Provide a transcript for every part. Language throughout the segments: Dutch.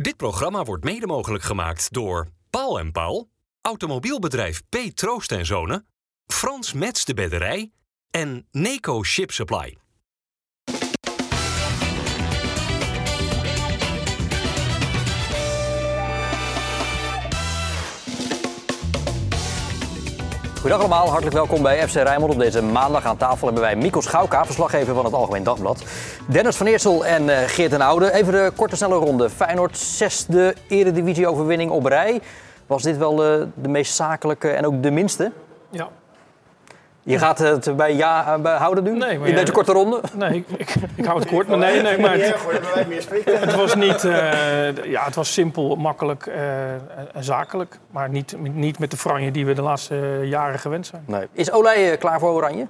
Dit programma wordt mede mogelijk gemaakt door Paul en Paul, automobielbedrijf P. Troost en Zonen, Frans Mets de Bedderij en Neco Ship Supply. Goedendag allemaal, hartelijk welkom bij FC Rijnmond. Op deze maandag aan tafel hebben wij Mikos Schouka, verslaggever van het Algemeen Dagblad. Dennis van Eersel en eh, Geert den Oude. Even de korte snelle ronde. Feyenoord zesde eredivisie-overwinning op rij. Was dit wel eh, de meest zakelijke en ook de minste? Ja. Je gaat het bij ja eh, bij houden nu? Nee, maar In ja, deze korte ronde? Nee, ik, ik, ik hou het kort, maar nee, nee, maar het, het was niet, eh, ja, het was simpel, makkelijk eh, en zakelijk, maar niet, niet met de franje die we de laatste jaren gewend zijn. Nee. Is Olij klaar voor Oranje?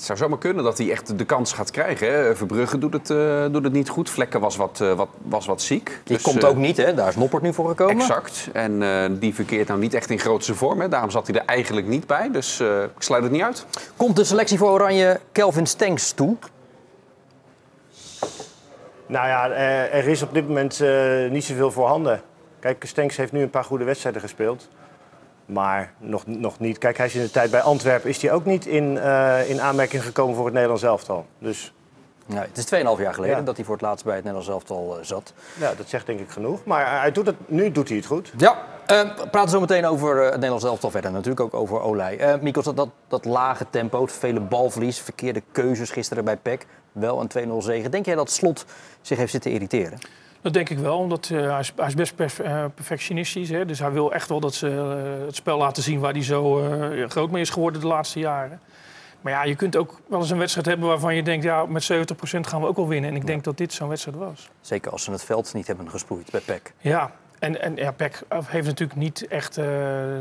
Het zou zomaar kunnen dat hij echt de kans gaat krijgen. Hè. Verbrugge doet het, eh, doet het niet goed. Vlekken was wat, eh, wat, was wat ziek. Die Dus, komt eh, ook niet, hè? Daar is Noppert nu voor gekomen. Exact. En eh, die verkeert nou niet echt in grootste vorm. Hè. Daarom zat hij er eigenlijk niet bij. Dus eh, ik sluit het niet uit. Komt de selectie voor Oranje Kelvin Stenks toe? Nou ja, eh, er is op dit moment eh, niet zoveel voorhanden. Kijk, Stenks heeft nu een paar goede wedstrijden gespeeld. Maar nog, nog niet. Kijk, hij is in de tijd bij Antwerpen. Is hij ook niet in, eh, in aanmerking gekomen voor het Nederlands elftal. Dus Nee, het is 2,5 jaar geleden Ja. dat hij voor het laatst bij het Nederlands elftal eh, zat. ja, dat zegt denk ik genoeg. Maar hij doet het, nu doet hij het goed. Ja, eh, we praten zo meteen over het Nederlands elftal verder. Natuurlijk ook over Olij. Eh Mikos, dat, dat, dat lage tempo, het vele balverlies, verkeerde keuzes gisteren bij PEC. Wel een 2-0 zegen. Denk jij dat Slot zich heeft zitten irriteren? Dat denk ik wel, omdat eh, hij, is, hij is best perf- eh, perfectionistisch. Hè? Dus hij wil echt wel dat ze eh, het spel laten zien waar hij zo groot mee is geworden de laatste jaren. Maar ja, je kunt ook wel eens een wedstrijd hebben waarvan je denkt, ja, met 70% gaan we ook wel winnen. En ik denk dat dit zo'n wedstrijd was. Zeker als ze het veld niet hebben gesproeid bij PEC. Ja, en, en ja, Peck heeft natuurlijk niet echt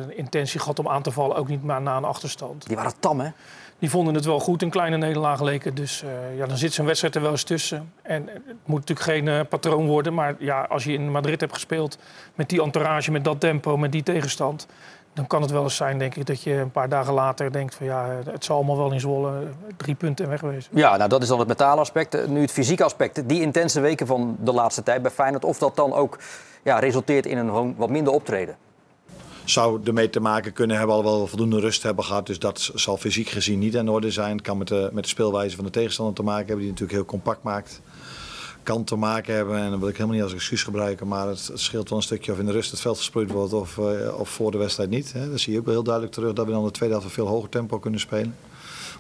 intentie gehad om aan te vallen, ook niet maar na een achterstand. Die waren tam, hè? Die vonden het wel goed, een kleine nederlaag leken. Dus eh, ja, dan zit zo'n wedstrijd er wel eens tussen. En het moet natuurlijk geen eh, patroon worden. Maar ja, als je in Madrid hebt gespeeld met die entourage, met dat tempo, met die tegenstand... dan kan het wel eens zijn, denk ik, dat je een paar dagen later denkt van... ja, het zal allemaal wel in Zwolle drie punten en wegwezen. Ja, nou dat is dan het mentale aspect. Eh, Nu het fysieke aspect. Die intense weken van de laatste tijd bij Feyenoord. Of dat dan ook ja, resulteert in een wat minder optreden. Zou ermee te maken kunnen hebben, al wel voldoende rust hebben gehad. Dus dat zal fysiek gezien niet in orde zijn. Kan met de, met de speelwijze van de tegenstander te maken hebben, die natuurlijk heel compact maakt. Kan te maken hebben, en dat wil ik helemaal niet als excuus gebruiken, maar het, scheelt wel een stukje of in de rust het veld gesproeid wordt of, eh, of voor de wedstrijd niet. Hè. Dat zie je ook heel duidelijk terug, dat we dan de tweede helft een veel hoger tempo kunnen spelen.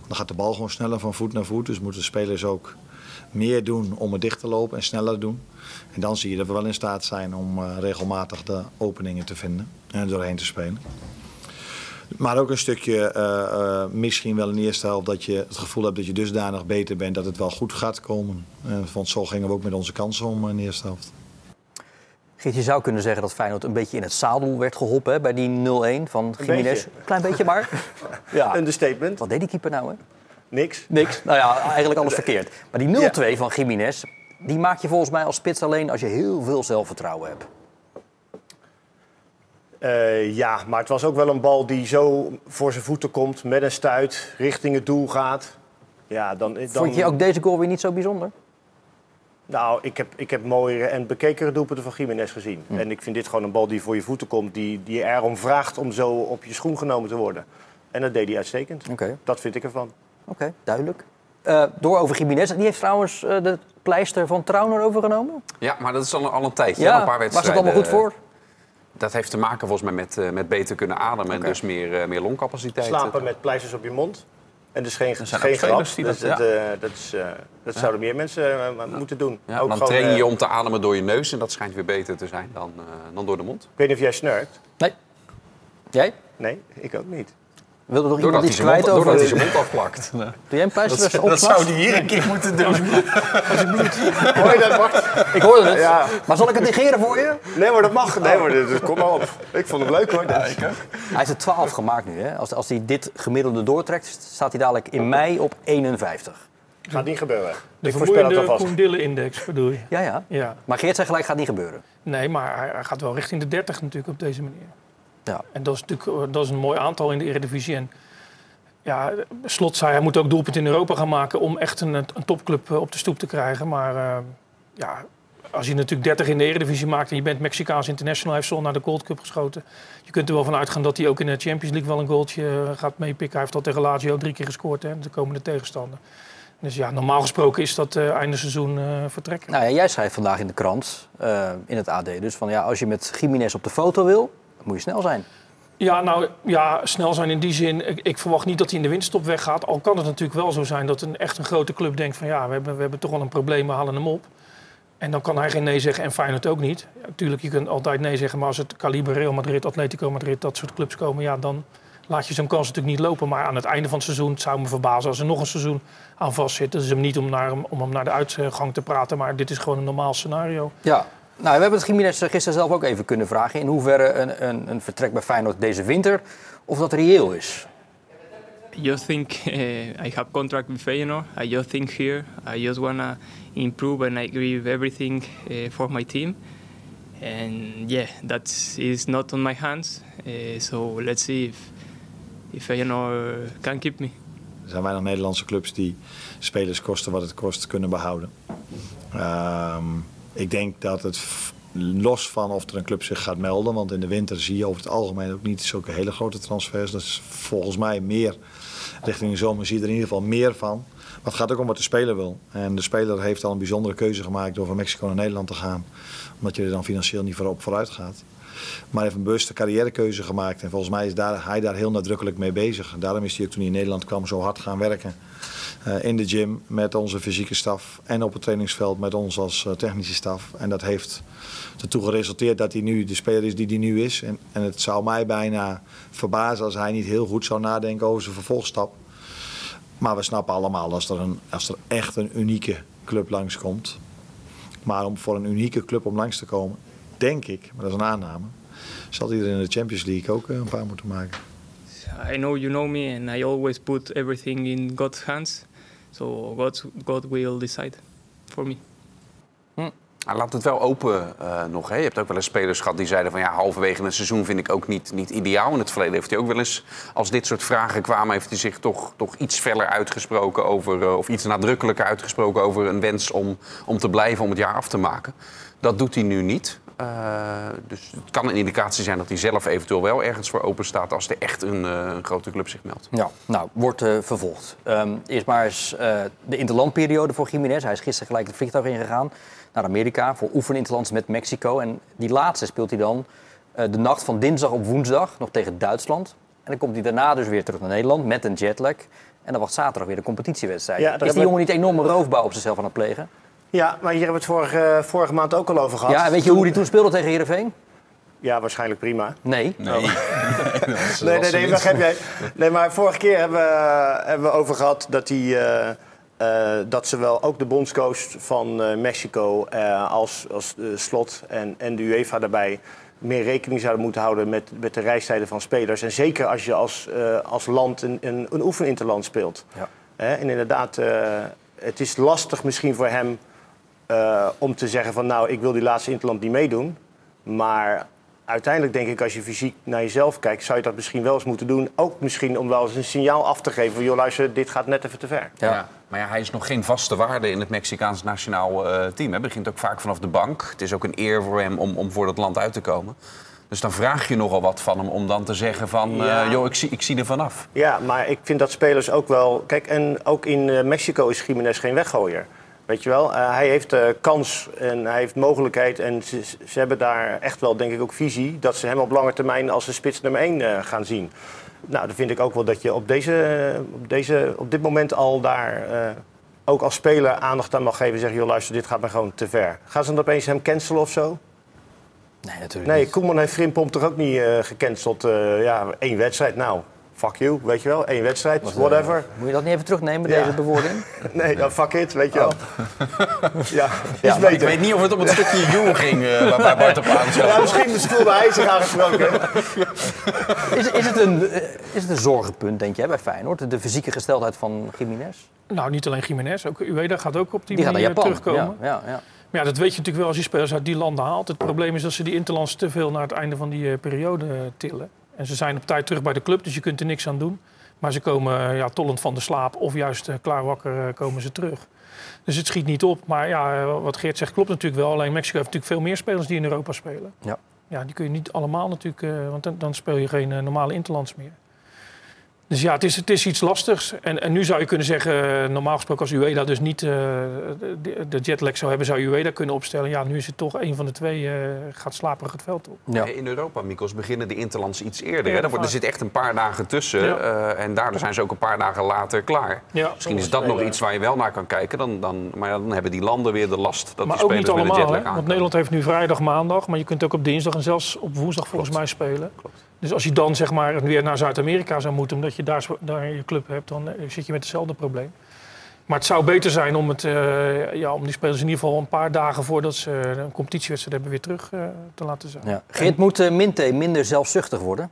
Dan gaat de bal gewoon sneller van voet naar voet, dus moeten de spelers ook meer doen om het dicht te lopen en sneller doen. En dan zie je dat we wel in staat zijn om eh, regelmatig de openingen te vinden en er doorheen te spelen. Maar ook een stukje, eh, eh, misschien wel in de eerste helft, dat je het gevoel hebt dat je dusdanig beter bent dat het wel goed gaat komen. Eh, want zo gingen we ook met onze kansen om in de eerste helft. Geert, je zou kunnen zeggen dat Feyenoord een beetje in het zadel werd geholpen hè, bij die 0-1 van Jiménez. Klein beetje maar. Ja. Understatement. Wat deed die keeper nou, hè? Niks. Niks. Nou ja, eigenlijk alles verkeerd. Maar die 0-2 van Jiménez, die maak je volgens mij als spits alleen als je heel veel zelfvertrouwen hebt. Eh, ja, maar het was ook wel een bal die zo voor zijn voeten komt met een stuit richting het doel gaat. Ja, dan, dan, Vond je ook deze goal weer niet zo bijzonder? Nou, ik heb, ik heb mooiere en bekekere doelpunten van Jiménez gezien. En ik vind dit gewoon een bal die voor je voeten komt, die, die erom vraagt om zo op je schoen genomen te worden. En dat deed hij uitstekend. Oké. Dat vind ik ervan. Oké, duidelijk. Eh, door over Jiménez. Die heeft trouwens eh, de pleister van Trauner overgenomen. Ja, maar dat is al, al een tijdje. al een paar was wedstrijden. het allemaal goed voor? Dat heeft te maken volgens mij met, eh, met beter kunnen ademen en dus meer, eh, meer longcapaciteit. Slapen met pleisters op je mond. En dus geen, geen grap. die dat, dat- dat, eh, dat, is, eh, dat zouden meer mensen moeten doen. Ja, Ook dan gewoon, train je om te ademen door je neus en dat schijnt weer beter te zijn dan, eh, dan door de mond. Ik weet niet of jij snurkt. Nee. Jij? Nee, ik ook niet. Wilde nog Doordat iemand hij iets zijn kwijt mond, over... doordat hij zijn mond afplakt. Doe jij een pleister op s'nachts? hij hier een keer moeten doen. Hoor je dat, Bart? Ik hoorde het. Ja. Maar zal ik het negeren voor je? Nee, maar dat mag. Nee, maar dat, kom maar op. Ik vond het leuk hoor. Hij heeft er 12 gemaakt nu. Hè? Als, als hij dit gemiddelde doortrekt, staat hij dadelijk in mei op 51. Gaat niet gebeuren. De ik voorspel het vermoeiende alvast. Koen-Dille-index bedoel je? Ja, ja. Ja. Maar Geert zei gelijk, gaat niet gebeuren. Nee, maar hij, hij gaat wel richting de 30 natuurlijk op deze manier. Ja. En dat is natuurlijk eh, dat is een mooi aantal in de Eredivisie. En ja, Slot zei hij moet ook doelpunt in Europa gaan maken om echt een, een topclub eh, op de stoep te krijgen. Maar eh, ja, als je natuurlijk 30 in de Eredivisie maakt en je bent Mexicaans international, heeft zo naar de Gold Cup geschoten. Je kunt er wel van uitgaan dat hij ook in de Champions League wel een goaltje gaat meepikken. Hij heeft al tegen Lazio drie keer gescoord, hè, de komende tegenstander. Dus ja, normaal gesproken is dat einde seizoen vertrekken. Nou ja, jij schrijft vandaag in de krant, in het AD, dus van ja, als je met Jiménez op de foto wil, dan moet je snel zijn. Ja, nou ja, snel zijn in die zin. Ik, ik verwacht niet dat hij in de winterstop weggaat. Al kan het natuurlijk wel zo zijn dat een echt een grote club denkt van ja, we hebben, we hebben toch wel een probleem, we halen hem op. En dan kan hij geen nee zeggen en Feyenoord ook niet. Ja, natuurlijk, je kunt altijd nee zeggen, maar als het kaliber Real Madrid, Atletico Madrid, dat soort clubs komen, ja, dan laat je zo'n kans natuurlijk niet lopen. Maar aan het einde van het seizoen het zou me verbazen als er nog een seizoen aan vastzit. Dat is hem niet om, naar hem, om hem naar de uitgang te praten, maar dit is gewoon een normaal scenario. Ja, nou, we hebben het Jiménez gisteren zelf ook even kunnen vragen. In hoeverre een, een, een vertrek bij Feyenoord deze winter, of dat reëel is. I just think uh, I have contract with Feyenoord. I just think here I just wanna improve and I give everything uh, for my team. And yeah, that is not on my hands. Uh, so let's see if if Feyenoord can keep me. Er zijn weinig Nederlandse clubs die spelers kosten wat het kost kunnen behouden. Ehm, ik denk dat het los van of er een club zich gaat melden, want in de winter zie je over het algemeen ook niet zulke hele grote transfers. Dat is volgens mij meer richting de zomer zie je er in ieder geval meer van. Maar het gaat ook om wat de speler wil. En de speler heeft al een bijzondere keuze gemaakt door van Mexico naar Nederland te gaan, omdat je er dan financieel niet voorop vooruit gaat. Maar hij heeft een bewuste carrièrekeuze gemaakt. En volgens mij is daar, hij daar heel nadrukkelijk mee bezig. En daarom is hij ook toen hij in Nederland kwam zo hard gaan werken. Eh, in de gym met onze fysieke staf. En op het trainingsveld met ons als eh, technische staf. En dat heeft ertoe geresulteerd dat hij nu de speler is die hij nu is. En, en het zou mij bijna verbazen als hij niet heel goed zou nadenken over zijn vervolgstap. Maar we snappen allemaal als er, een, als er echt een unieke club langskomt. Maar om voor een unieke club om langs te komen, denk ik, maar dat is een aanname, zal hij er in de Champions League ook eh, een paar moeten maken. I know you know me, and I always put everything in God's hands. So God God will decide for me. Hij laat het wel open eh, nog. Hè. Je hebt ook wel eens spelers gehad die zeiden van ja, halverwege een seizoen vind ik ook niet, niet ideaal. In het verleden heeft hij ook wel eens, als dit soort vragen kwamen, heeft hij zich toch, toch iets feller uitgesproken over, eh, of iets nadrukkelijker uitgesproken over een wens om, om te blijven, om het jaar af te maken. Dat doet hij nu niet. Eh, dus het kan een indicatie zijn dat hij zelf eventueel wel ergens voor open staat als er echt een, eh, een grote club zich meldt. Ja, nou, wordt eh, vervolgd. Ehm, eerst maar eens eh, de interlandperiode voor Jiménez. Hij is gisteren gelijk het vliegtuig ingegaan naar Amerika voor oefeninterlands met Mexico. En die laatste speelt hij dan eh, de nacht van dinsdag op woensdag nog tegen Duitsland. En dan komt hij daarna dus weer terug naar Nederland met een jetlag. En dan wacht zaterdag weer de competitiewedstrijd. Ja, is die jongen niet enorme roofbouw op zichzelf aan het plegen? Ja, maar hier hebben we het vorige, vorige maand ook al over gehad. Ja, weet je hoe hij toen speelde tegen Heerenveen? Ja, waarschijnlijk prima. Nee. Nee. Nee, nee, nee, begrijp jij. Nee, maar vorige keer hebben we, hebben we over gehad dat, die, eh, eh, dat zowel ook de bondscoach van eh, Mexico eh, als, als de slot en, en de UEFA daarbij meer rekening zouden moeten houden met, met de reistijden van spelers. En zeker als je als, eh, als land een, een, een oefeninterland speelt. Ja. Hè, en inderdaad, eh, het is lastig misschien voor hem eh, om te zeggen van nou, ik wil die laatste interland niet meedoen. Maar uiteindelijk denk ik, als je fysiek naar jezelf kijkt, zou je dat misschien wel eens moeten doen. Ook misschien om wel eens een signaal af te geven van joh, luister, dit gaat net even te ver. Ja. Ja. Maar ja, hij is nog geen vaste waarde in het Mexicaans nationaal eh, team. Hij begint ook vaak vanaf de bank. Het is ook een eer voor hem om, om voor dat land uit te komen. Dus dan vraag je nogal wat van hem om dan te zeggen van... eh, joh, ik zie, ik zie er vanaf. Ja, maar ik vind dat spelers ook wel. Kijk, en ook in eh, Mexico is Jiménez geen weggooier. Weet je wel, Eh, hij heeft eh, kans en hij heeft mogelijkheid. En ze, ze hebben daar echt wel, denk ik, ook visie. Dat ze hem op lange termijn als een spits nummer 1 gaan zien. Nou, dan vind ik ook wel dat je op, deze, op, deze, op dit moment al daar eh, ook als speler aandacht aan mag geven. Zeggen, joh, luister, dit gaat me gewoon te ver. Gaan ze dan opeens hem cancelen of zo? Nee, natuurlijk Nee, niet. Koeman heeft Frimpomp toch ook niet eh, gecanceld. eh, ja, één wedstrijd. Nou, fuck you, weet je wel. Één wedstrijd, eh, whatever. Moet je dat niet even terugnemen, Ja. deze bewoording? Nee, dan fuck it, weet je wel. Ja, is Ja, ik weet niet of het om het stukje joe ging eh, waar, Bart op aanzet. Ja, misschien voelde hij zich aangesproken. Is, is, het een, eh, is het een zorgenpunt, denk jij, bij Feyenoord? De fysieke gesteldheid van Jiménez? Nou, niet alleen Jiménez, ook Ueda gaat ook op die, Die gaat naar manier Japan. terugkomen. Ja, ja, ja. Maar ja, dat weet je natuurlijk wel als je spelers uit die landen haalt. Het probleem is dat ze die interlands te veel naar het einde van die periode tillen. En ze zijn op tijd terug bij de club, dus je kunt er niks aan doen. Maar ze komen eh, ja, tollend van de slaap of juist eh, klaar wakker eh, komen ze terug. Dus het schiet niet op. Maar ja, wat Geert zegt klopt natuurlijk wel. Alleen Mexico heeft natuurlijk veel meer spelers die in Europa spelen. Ja. Ja, die kun je niet allemaal natuurlijk, want dan, dan speel je geen normale interlands meer. Dus ja, het is, het is iets lastigs. En, en nu zou je kunnen zeggen, eh, normaal gesproken als Ueda dus niet eh, de, de jetlag zou hebben, zou Ueda kunnen opstellen. Ja, nu is het toch een van de twee eh, gaat slaperig het veld op. Ja. In Europa, Mikos, beginnen de Interlands iets eerder. Ja, hè? Daar wordt- vaak. er zit echt een paar dagen tussen. Ja. eh, en daardoor zijn ze ook een paar dagen later klaar. Ja, Misschien is dat nog iets waar je wel naar kan kijken. Dan, dan, maar dan hebben die landen weer de last dat maar die ook niet spelers met allemaal, een hè? jetlag want aankomen. Nederland heeft nu vrijdag, maandag, maar je kunt ook op dinsdag en zelfs op woensdag volgens mij spelen. Klopt. Dus als je dan zeg maar weer naar Zuid-Amerika zou moeten, omdat je daar, daar je club hebt, dan eh, zit je met hetzelfde probleem. Maar het zou beter zijn om, het, eh, ja, om die spelers in ieder geval een paar dagen voordat ze een competitiewedstrijd hebben weer terug eh, te laten zijn. Ja. Geert, moet eh, Minte minder zelfzuchtig worden?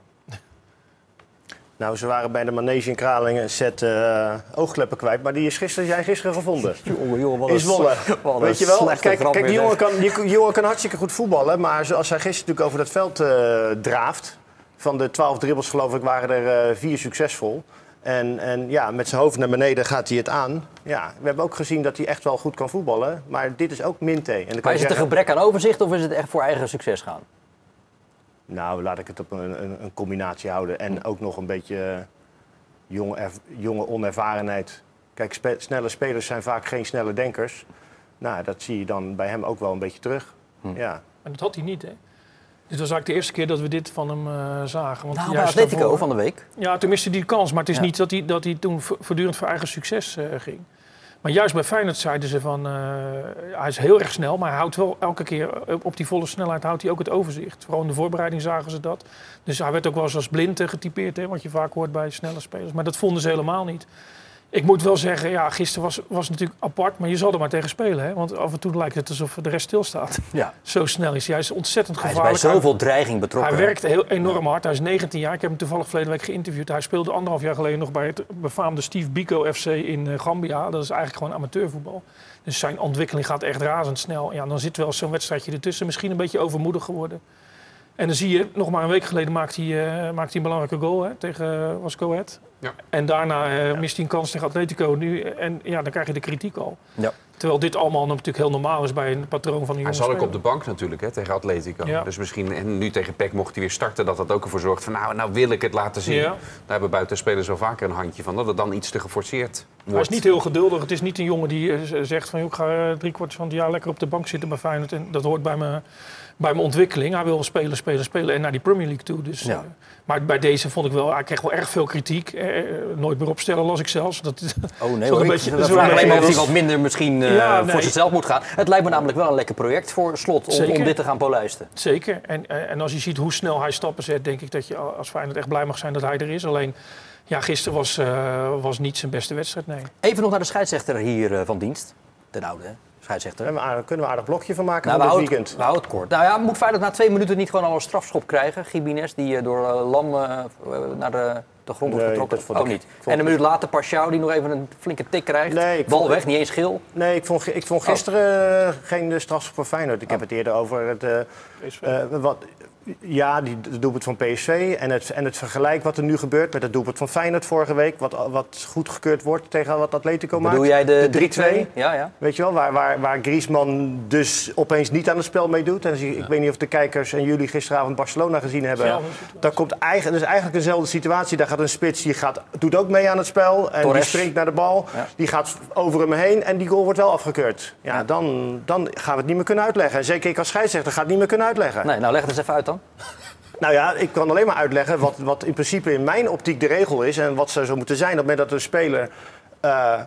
Nou, ze waren bij de manege in Kralingen een set eh, oogkleppen kwijt. Maar die is gisteren, jij gisteren gevonden. Jongen, jongen, wat In Zwolle. Weet je wel? Kijk, kijk die, jongen kan, die, die jongen kan hartstikke goed voetballen. Maar zoals hij gisteren natuurlijk over dat veld eh, draaft... van de twaalf dribbels geloof ik waren er eh, vier succesvol. En, en ja, met zijn hoofd naar beneden gaat hij het aan. Ja, we hebben ook gezien dat hij echt wel goed kan voetballen. Maar dit is ook Minte. En dan kan Maar is het een gebrek aan overzicht of is het echt voor eigen succes gaan? Nou, laat ik het op een, een, een combinatie houden. En ook nog een beetje eh, jonge, jonge onervarenheid. Kijk, spe- snelle spelers zijn vaak geen snelle denkers. Nou, dat zie je dan bij hem ook wel een beetje terug. Ja. En dat had hij niet, hè? Dit was eigenlijk de eerste keer dat we dit van hem eh, zagen. Want Nou, bij Atletico daarvoor- van de week. Ja, toen miste hij die kans. Maar het is Ja. niet dat hij, dat hij toen vo- voortdurend voor eigen succes eh, ging. Maar juist bij Feyenoord zeiden ze van... eh, hij is heel erg snel, maar hij houdt wel elke keer... op die volle snelheid houdt hij ook het overzicht. Vooral in de voorbereiding zagen ze dat. Dus hij werd ook wel eens als blind getypeerd, hè, wat je vaak hoort bij snelle spelers. Maar dat vonden ze helemaal niet. Ik moet wel zeggen, ja, gisteren was, was natuurlijk apart, maar je zal er maar tegen spelen. Hè? Want af en toe lijkt het alsof de rest stilstaat. Ja. Zo snel is hij. Hij is ontzettend Hij is bij gevaarlijk. zoveel dreiging betrokken. Hij werkt heel enorm hard. Hij is 19 jaar. Ik heb hem toevallig verleden week geïnterviewd. Hij speelde anderhalf jaar geleden nog bij het befaamde Steve Biko FC in eh, Gambia. Dat is eigenlijk gewoon amateurvoetbal. Dus zijn ontwikkeling gaat echt razendsnel. Ja, dan zit wel zo'n wedstrijdje ertussen. Misschien een beetje overmoedig geworden. En dan zie je, nog maar een week geleden maakt hij, eh, maakt hij een belangrijke goal hè, tegen uh, was Go Ahead. Ja. En daarna eh, mist hij een kans tegen Atletico. Nu, en ja, dan krijg je de kritiek al. Ja. Terwijl dit allemaal natuurlijk heel normaal is bij een patroon van een Hij jonge zal ook op de bank natuurlijk hè, tegen Atletico. Ja. Dus misschien, en nu tegen PEC mocht hij weer starten, dat dat ook ervoor zorgt van nou, nou wil ik het laten zien. Ja. Daar hebben buitenspelers wel vaker een handje van, dat het dan iets te geforceerd wordt. Hij is niet heel geduldig. Het is niet een jongen die eh, zegt van... "Joh, ik ga eh, drie kwart van het jaar lekker op de bank zitten bij Feyenoord. En dat hoort bij mijn, bij mijn ontwikkeling. Hij wil spelen, spelen, spelen en naar die Premier League toe. Dus, Ja. eh, maar bij deze vond ik wel... Hij kreeg wel erg veel kritiek. Eh, eh, nooit meer opstellen las ik zelfs. Dat, Oh nee, hoor. Ik beetje- zo'n vragen alleen maar of hij wat minder misschien eh, Ja, voor nee. zichzelf moet gaan. Het lijkt me namelijk wel een lekker project voor Slot om, Zeker. om dit te gaan polijsten. Zeker. En, en als je ziet hoe snel hij stappen zet... denk ik dat je als Feyenoord echt blij mag zijn dat hij er is. Alleen... Ja, gisteren was, was niet zijn beste wedstrijd, nee. Even nog naar de scheidsrechter hier van dienst. Ten oude, hè? Scheidsrechter. Daar kunnen we aardig- kunnen we een aardig blokje van maken Nou, we, van dit weekend. we houden het kort. Nou ja, moet Feyenoord na twee minuten niet gewoon al een strafschop krijgen? Gibines, die eh, door eh, Lam eh, naar de, de grond wordt Nee, getrokken. dat vond Oh, ik- niet. vond En een minuut later Pashao, die nog even een flinke tik krijgt. Nee, ik Bal vond- weg, niet eens geel. Nee, ik vond, ik vond gisteren eh, geen strafschop voor Feyenoord. Ik heb het eerder over het... eh, eh, wat, ja, die, het doelpunt van PSV en het, en het vergelijk wat er nu gebeurt met het doelpunt van Feyenoord vorige week. Wat, wat goedgekeurd wordt tegen wat Atletico maakt. Bedoel jij de, de 3-2? Ja, ja. Weet je wel, waar, waar, waar Griezmann dus opeens niet aan het spel meedoet. En zie- ik weet niet of de kijkers en jullie gisteravond Barcelona gezien hebben. Daar komt eigenlijk, dat is eigenlijk dezelfde situatie. Daar gaat een spits, die gaat, doet ook mee aan het spel. En Torres. die springt naar de bal. Ja. Die gaat over hem heen en die goal wordt wel afgekeurd. Ja, Dan, dan gaan we het niet meer kunnen uitleggen. En zeker ik als scheidsrechter ga het niet meer kunnen uitleggen. Nee, nou leg het eens even uit dan. Nou ja, ik kan alleen maar uitleggen wat, wat in principe in mijn optiek de regel is. En wat zou zo moeten zijn. Op het moment dat een speler eh, eh,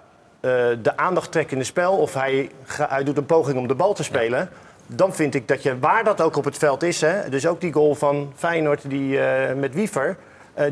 de aandacht trekt in het spel. Of hij, hij doet een poging om de bal te spelen. Dan vind ik dat je, waar dat ook op het veld is. Hè, dus ook die goal van Feyenoord die, eh, met Wiever.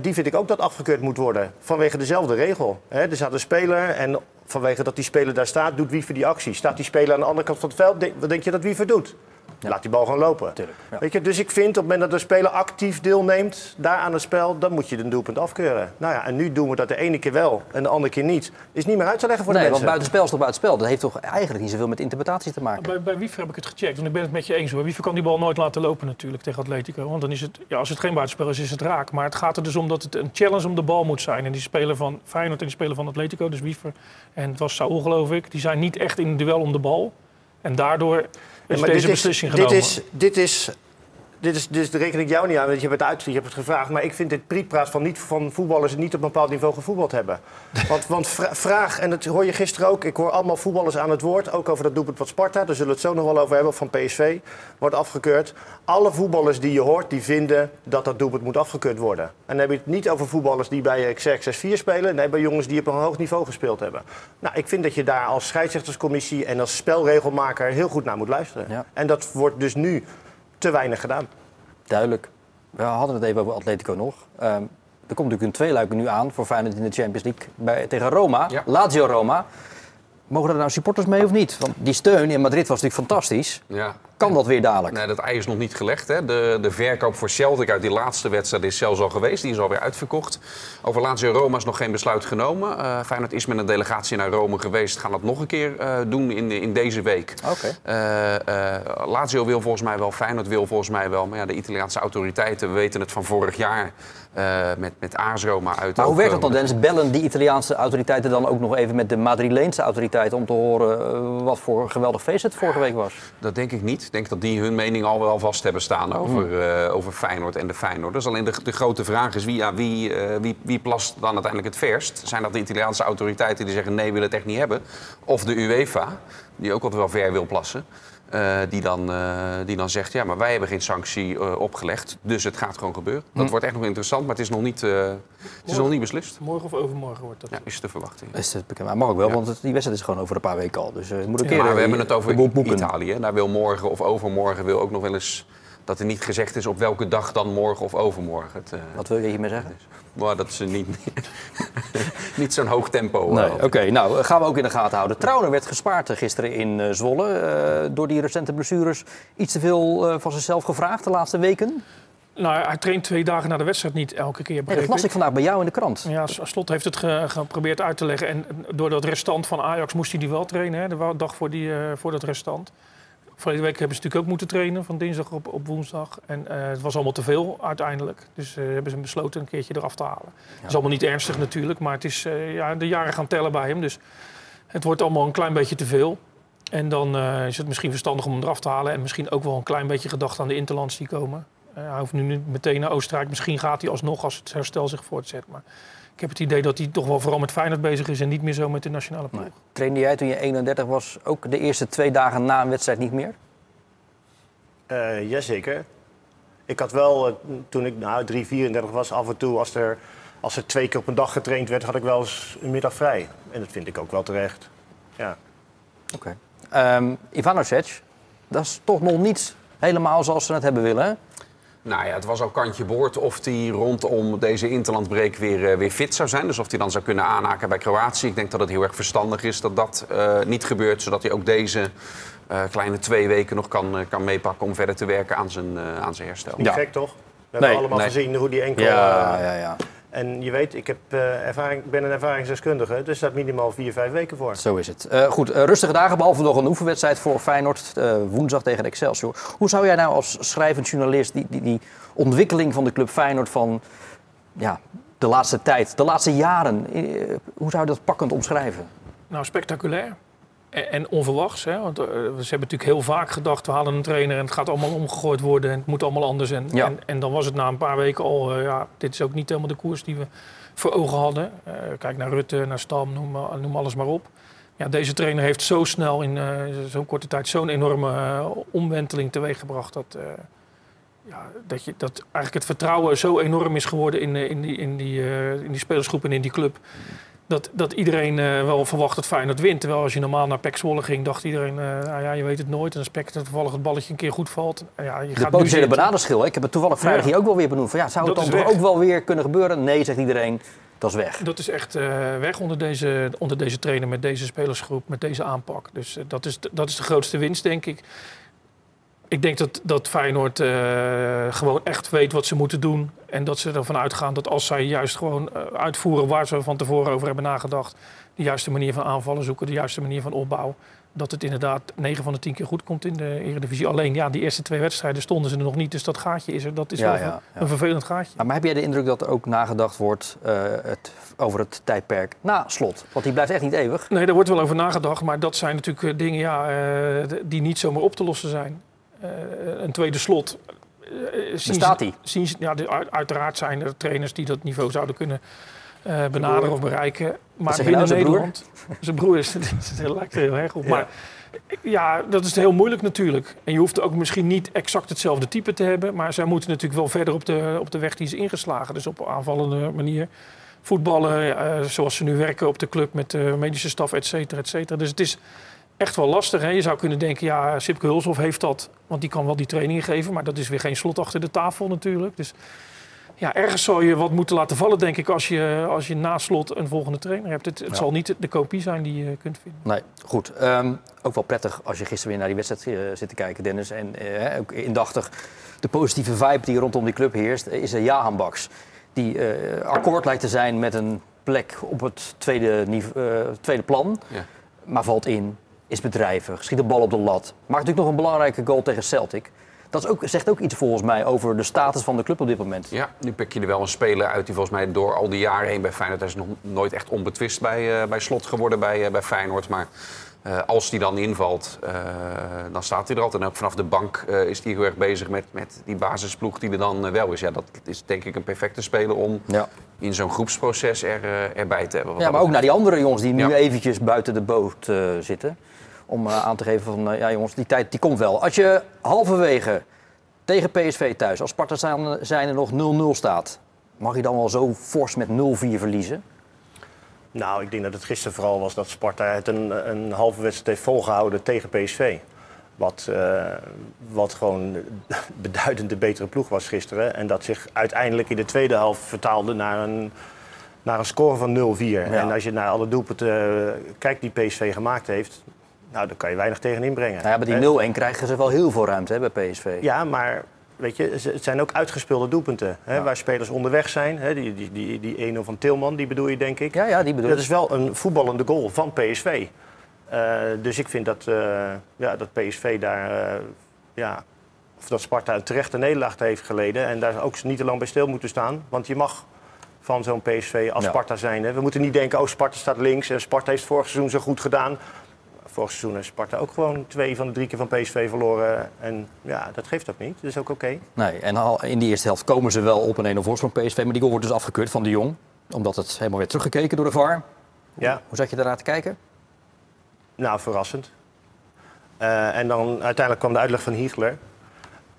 die vind ik ook dat afgekeurd moet worden. Vanwege dezelfde regel. Hè, er staat een speler en vanwege dat die speler daar staat, doet Wiever die actie. Staat die speler aan de andere kant van het veld, wat denk je dat Wiever doet? Laat die bal gewoon lopen. Tuurlijk, ja. Weet je, dus ik vind op het moment dat een speler actief deelneemt daar aan het spel, dan moet je een doelpunt afkeuren. Nou ja, en nu doen we dat de ene keer wel en de andere keer niet. Is niet meer uit te leggen voor Nee, de want mensen. buitenspel is toch buitenspel. Dat heeft toch eigenlijk niet zoveel met interpretatie te maken. Bij, bij Wiever heb ik het gecheckt, want ik ben het met je eens hoor. Wiever kan die bal nooit laten lopen natuurlijk tegen Atletico. Want dan is het, ja, als het geen buitenspel is, is het raak. Maar het gaat er dus om dat het een challenge om de bal moet zijn. En die speler van Feyenoord en die speler van Atletico, dus Wiever en het was Saul geloof ik, die zijn niet echt in een duel om de bal. En daardoor is Ja, maar deze dit beslissing dit genomen. Is, dit is... Dit is, dus daar reken ik jou niet aan, want je hebt het uit, je hebt het gevraagd. Maar ik vind dit prietpraat van, niet, van voetballers die niet op een bepaald niveau gevoetbald hebben. Want, want vra- vraag, en dat hoor je gisteren ook, ik hoor allemaal voetballers aan het woord. Ook over dat doelpunt van Sparta, daar zullen we het zo nog wel over hebben, van PSV. Wordt afgekeurd. Alle voetballers die je hoort, die vinden dat dat doelpunt moet afgekeurd worden. En dan heb je het niet over voetballers die bij Xerxes 4 spelen. Nee, bij jongens die op een hoog niveau gespeeld hebben. Nou, ik vind dat je daar als scheidsrechterscommissie en als spelregelmaker heel goed naar moet luisteren. Ja. En dat wordt dus nu te weinig gedaan. Duidelijk. We hadden het even over Atletico nog. Ehm, er komt natuurlijk een tweeluik nu aan voor Feyenoord in de Champions League bij, tegen Roma. Ja. Lazio Roma. Mogen er nou supporters mee of niet? Want die steun in Madrid was natuurlijk fantastisch. Ja. Kan dat weer dadelijk? Nee, dat ei is nog niet gelegd. Hè. De, de verkoop voor Celtic uit die laatste wedstrijd is zelfs al geweest. Die is alweer uitverkocht. Over Lazio Roma is nog geen besluit genomen. Eh Feyenoord is met een delegatie naar Rome geweest. Gaan dat nog een keer eh, doen in, in deze week. Oké. Eh, eh, Lazio wil volgens mij wel, Feyenoord wil volgens mij wel. Maar ja, de Italiaanse autoriteiten, we weten het van vorig jaar... met, met AS Roma uit. Maar hoe werkt dat dan, Dennis? Bellen die Italiaanse autoriteiten dan ook nog even met de Madrileense autoriteiten om te horen wat voor geweldig feest het vorige week was? Dat denk ik niet. Ik denk dat die hun mening al wel vast hebben staan over, eh, over Feyenoord en de Feyenoorders. Alleen de, de grote vraag is wie, ja, wie, eh, wie, wie plast dan uiteindelijk het verst? Zijn dat de Italiaanse autoriteiten die zeggen nee, we willen het echt niet hebben? Of de UEFA, die ook altijd wel ver wil plassen? Eh, die, dan, eh, die dan zegt, ja, maar wij hebben geen sanctie eh, opgelegd, dus het gaat gewoon gebeuren. Dat wordt echt nog interessant, maar het is nog niet, eh, het is nog niet beslist. Morgen of overmorgen wordt dat. Ja, is te verwachten. Is het bekend? Maar mag ook wel, Ja. want het- die wedstrijd is gewoon over een paar weken al. Dus eh, het moet een Ja, keer Maar we hebben het over. Italië. Daar wil morgen of overmorgen wil ook nog wel eens dat er niet gezegd is op welke dag dan morgen of overmorgen. Het, eh, Wat wil je hiermee zeggen? maar dat is niet, niet zo'n hoog tempo. Nee, eh, oké. nou, gaan we ook in de gaten houden. Trauner werd gespaard eh, gisteren in eh, Zwolle. eh, door die recente blessures iets te veel eh, van zichzelf gevraagd de laatste weken. Nou, hij traint twee dagen na de wedstrijd niet elke keer. Nee, dat las ik vandaag bij jou in de krant. Ja, Slot heeft het ge- geprobeerd uit te leggen. En door dat restant van Ajax moest hij die wel trainen. Hè, de dag voor, die, eh, voor dat restant. Verleden week hebben ze natuurlijk ook moeten trainen. Van dinsdag op, op woensdag. En eh, het was allemaal te veel uiteindelijk. Dus eh, hebben ze besloten een keertje eraf te halen. Het is allemaal niet ernstig natuurlijk. Maar het is, eh, ja, de jaren gaan tellen bij hem. Dus het wordt allemaal een klein beetje te veel. En dan is het misschien verstandig om hem eraf te halen. En misschien ook wel een klein beetje gedacht aan de interlands die komen. Hij hoeft nu niet meteen naar Oostenrijk. Misschien gaat hij alsnog als het herstel zich voortzet. Maar ik heb het idee dat hij toch wel vooral met Feyenoord bezig is... en niet meer zo met de nationale ploeg. Trainde jij toen je 31 was ook de eerste twee dagen na een wedstrijd niet meer? Eh jazeker. Ik had wel, eh, toen ik nou, 3, 34 was, af en toe als er, als er twee keer op een dag getraind werd, had ik wel eens een middag vrij. En dat vind ik ook wel terecht. Ja. Oké. Ehm Ivanovic, dat is toch nog niet helemaal zoals ze het hebben willen. Nou ja, het was al kantje boord of hij rondom deze interlandbreek weer, eh, weer fit zou zijn. Dus of hij dan zou kunnen aanhaken bij Kroatië. Ik denk dat het heel erg verstandig is dat dat eh, niet gebeurt. Zodat hij ook deze eh, kleine twee weken nog kan, kan meepakken om verder te werken aan zijn, aan zijn herstel. Niet Ja. gek toch? We hebben Nee, allemaal nee. gezien hoe die enkel... Ja, ja, ja. En je weet, ik heb, eh, ervaring, ik ben een ervaringsdeskundige, dus er staat minimaal 4, 5 weken voor. Zo is het. Eh, goed, eh, rustige dagen, behalve nog een oefenwedstrijd voor Feyenoord. eh, woensdag tegen Excelsior. Hoe zou jij nou als schrijvend journalist die, die, die ontwikkeling van de club Feyenoord van ja, de laatste tijd, de laatste jaren, eh, hoe zou je dat pakkend omschrijven? Nou, spectaculair. En, onverwachts. Hè? Want eh, ze hebben natuurlijk heel vaak gedacht... we halen een trainer en het gaat allemaal omgegooid worden... en het moet allemaal anders. En, Ja. en, en dan was het na een paar weken al... eh, ja, dit is ook niet helemaal de koers die we voor ogen hadden. Eh, kijk naar Rutte, naar Stam, noem, noem alles maar op. Ja, deze trainer heeft zo snel in zo'n korte tijd... zo'n enorme omwenteling teweeggebracht... dat, ja, dat, je, dat eigenlijk het vertrouwen zo enorm is geworden... in, in, die, in, die, in die spelersgroep en in die club... Dat, dat iedereen eh, wel verwacht dat Feyenoord wint. Terwijl als je normaal naar PEC Zwolle ging, dacht iedereen... eh, nou ja, je weet het nooit. En als PEC toevallig het balletje een keer goed valt... eh, ja, je De gaat nu potentiële bananenschil. hè? Ik heb het toevallig vrijdag Ja. hier ook wel weer benoemd. Van, ja, zou het dan toch ook wel weer kunnen gebeuren? Nee, zegt iedereen. Dat is weg. Dat is echt eh, weg onder deze, onder deze trainer, met deze spelersgroep, met deze aanpak. Dus dat, is, dat is de grootste winst, denk ik. Ik denk dat, dat Feyenoord eh, gewoon echt weet wat ze moeten doen. En dat ze ervan uitgaan dat als zij juist gewoon eh, uitvoeren waar ze van tevoren over hebben nagedacht. De juiste manier van aanvallen zoeken, de juiste manier van opbouw. Dat het inderdaad 9 van de 10 keer goed komt in de Eredivisie. Alleen ja, die eerste twee wedstrijden stonden ze er nog niet. Dus dat gaatje is er. Dat is Ja, wel ja, een- ja. een vervelend gaatje. Maar heb jij de indruk dat er ook nagedacht wordt eh, het, over het tijdperk na slot? Want die blijft echt niet eeuwig. Nee, daar wordt wel over nagedacht. Maar dat zijn natuurlijk dingen ja, die niet zomaar op te lossen zijn. Eh, een tweede slot. zien ze- Bestaat die? zien ze- ja, uiteraard zijn er trainers die dat niveau zouden kunnen eh, benaderen of bereiken. Maar binnen nou, zijn broer? Nederland... Zijn broer is, dat lijkt er heel erg op. Ja. Maar ja, dat is heel moeilijk natuurlijk. En je hoeft ook misschien niet exact hetzelfde type te hebben. Maar zij moeten natuurlijk wel verder op de, op de weg die is ingeslagen. Dus op een aanvallende manier. Voetballen eh, zoals ze nu werken op de club met de medische staf, et cetera, et cetera. Dus het is echt wel lastig. Hè? Je zou kunnen denken, ja, Sipke Hulshoff heeft dat. Want die kan wel die trainingen geven. Maar dat is weer geen slot achter de tafel natuurlijk. Dus ja, ergens zou je wat moeten laten vallen, denk ik, als je, als je na slot een volgende trainer hebt. Het, het Ja. zal niet de kopie zijn die je kunt vinden. Nee, goed. Ehm, ook wel prettig als je gisteren weer naar die wedstrijd eh, zit te kijken, Dennis. En eh, ook indachtig de positieve vibe die rondom die club heerst, eh, is er Jahan Baks. Die eh, akkoord lijkt te zijn met een plek op het tweede, niveau, eh, tweede plan. Ja. Maar valt in, is bedrijvig, schiet de bal op de lat. Maakt natuurlijk nog een belangrijke goal tegen Celtic. Dat is ook, zegt ook iets volgens mij over de status van de club op dit moment. Ja, nu pik je er wel een speler uit die volgens mij door al die jaren heen bij Feyenoord... hij is nog nooit echt onbetwist bij, eh, bij slot geworden bij, eh, bij Feyenoord. Maar eh, als die dan invalt, dan staat hij er altijd. En ook vanaf de bank is hij heel erg bezig met, met die basisploeg die er dan wel is. Ja, dat is denk ik een perfecte speler om Ja. in zo'n groepsproces er, erbij te hebben. Wat Ja, maar ook naar die andere jongens die nu Ja. eventjes buiten de boot zitten. Om eh, aan te geven van, eh, ja jongens, die tijd die komt wel. Als je halverwege tegen PSV thuis, als Sparta zijn, zijn er nog 0-0 staat... mag je dan wel zo fors met 0-4 verliezen? Nou, ik denk dat het gisteren vooral was dat Sparta het een, een halve wedstrijd heeft volgehouden tegen PSV. Wat, eh, wat gewoon beduidend de betere ploeg was gisteren. En dat zich uiteindelijk in de tweede helft vertaalde naar een, naar een score van 0-4. En als je naar alle doelpunten kijkt die PSV gemaakt heeft... Nou, dan kan je weinig tegen inbrengen. Nou ja, bij Eh, die 0-1 krijgen ze wel heel veel ruimte hè, bij PSV. ja, maar weet je, het zijn ook uitgespeelde doelpunten. Hè, Waar spelers onderweg zijn. Hè, die die, die, die 1-0 van Tilman, die bedoel je denk ik. ja, ja, die bedoel Dat is wel een voetballende goal van PSV. Eh, dus ik vind dat, eh, ja, dat PSV daar... eh, ja, of dat Sparta een terechte nederlaag heeft geleden. En daar ook niet te lang bij stil moeten staan. Want je mag van zo'n PSV als Ja. Sparta zijn. Hè. We moeten niet denken, oh Sparta staat links. En Sparta heeft vorig seizoen zo goed gedaan. Vorig seizoen heeft Sparta ook gewoon twee van de drie keer van PSV verloren. En ja, dat geeft ook niet. Dat is ook oké. Nee, en al in die eerste helft komen ze wel op een 1-0 voorsprong PSV. Maar die goal wordt dus afgekeurd van de Jong. Omdat het helemaal werd teruggekeken door de VAR. Ja. Hoe zat je daarnaar te kijken? Nou, verrassend. Eh, en dan uiteindelijk kwam de uitleg van Hiegler.